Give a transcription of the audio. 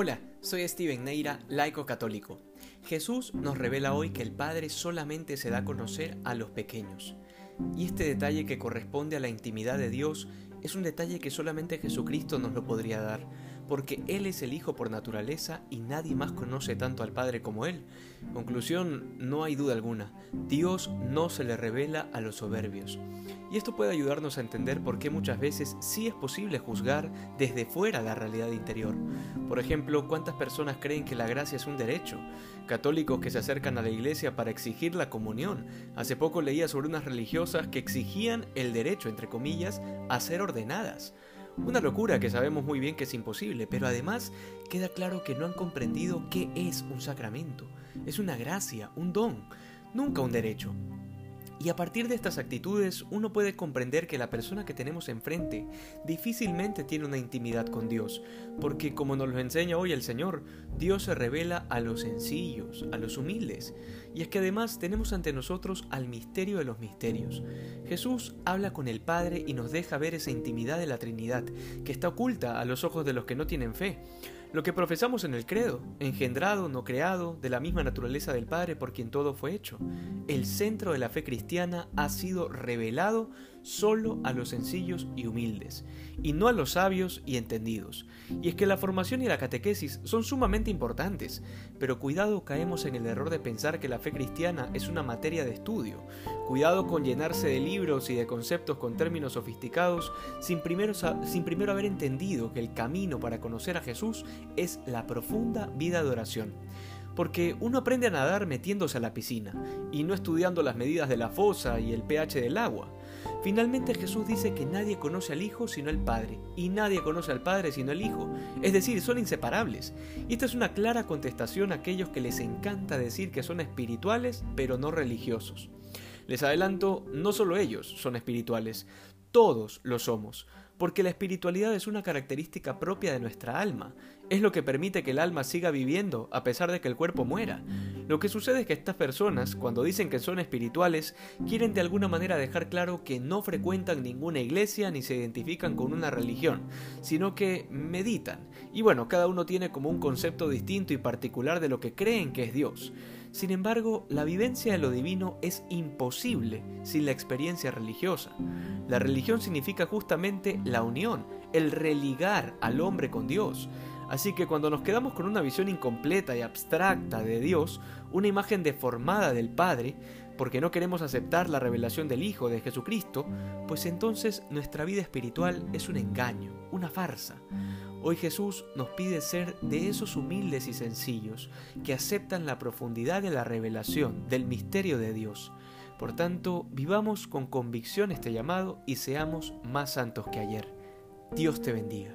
Hola, soy Steven Neira, laico católico. Jesús nos revela hoy que el Padre solamente se da a conocer a los pequeños. Y este detalle que corresponde a la intimidad de Dios es un detalle que solamente Jesucristo nos lo podría dar, porque Él es el Hijo por naturaleza y nadie más conoce tanto al Padre como Él. Conclusión, no hay duda alguna, Dios no se le revela a los soberbios. Y esto puede ayudarnos a entender por qué muchas veces sí es posible juzgar desde fuera la realidad interior. Por ejemplo, ¿cuántas personas creen que la gracia es un derecho? Católicos que se acercan a la iglesia para exigir la comunión. Hace poco leía sobre unas religiosas que exigían el derecho, entre comillas, a ser ordenadas. Una locura que sabemos muy bien que es imposible, pero además queda claro que no han comprendido qué es un sacramento. Es una gracia, un don, nunca un derecho. Y a partir de estas actitudes uno puede comprender que la persona que tenemos enfrente difícilmente tiene una intimidad con Dios, porque como nos lo enseña hoy el Señor, Dios se revela a los sencillos, a los humildes. Y es que además tenemos ante nosotros al misterio de los misterios. Jesús habla con el Padre y nos deja ver esa intimidad de la Trinidad, que está oculta a los ojos de los que no tienen fe. Lo que profesamos en el credo, engendrado, no creado, de la misma naturaleza del Padre por quien todo fue hecho. El centro de la fe cristiana ha sido revelado solo a los sencillos y humildes, y no a los sabios y entendidos. Y es que la formación y la catequesis son sumamente importantes, pero cuidado caemos en el error de pensar que la cristiana es una materia de estudio. Cuidado con llenarse de libros y de conceptos con términos sofisticados sin primero, sin primero haber entendido que el camino para conocer a Jesús es la profunda vida de oración porque uno aprende a nadar metiéndose a la piscina y no estudiando las medidas de la fosa y el pH del agua. Finalmente Jesús dice que nadie conoce al Hijo sino el Padre, y nadie conoce al Padre sino el Hijo, es decir, son inseparables. Y esta es una clara contestación a aquellos que les encanta decir que son espirituales pero no religiosos. Les adelanto, no solo ellos son espirituales, todos lo somos porque la espiritualidad es una característica propia de nuestra alma. Es lo que permite que el alma siga viviendo a pesar de que el cuerpo muera. Lo que sucede es que estas personas, cuando dicen que son espirituales, quieren de alguna manera dejar claro que no frecuentan ninguna iglesia ni se identifican con una religión, sino que meditan. Y bueno, cada uno tiene como un concepto distinto y particular de lo que creen que es Dios. Sin embargo, la vivencia de lo divino es imposible sin la experiencia religiosa. La religión significa justamente la unión, el religar al hombre con Dios. Así que cuando nos quedamos con una visión incompleta y abstracta de Dios, una imagen deformada del Padre, porque no queremos aceptar la revelación del Hijo de Jesucristo, pues entonces nuestra vida espiritual es un engaño, una farsa. Hoy Jesús nos pide ser de esos humildes y sencillos que aceptan la profundidad de la revelación, del misterio de Dios. Por tanto, vivamos con convicción este llamado y seamos más santos que ayer. Dios te bendiga.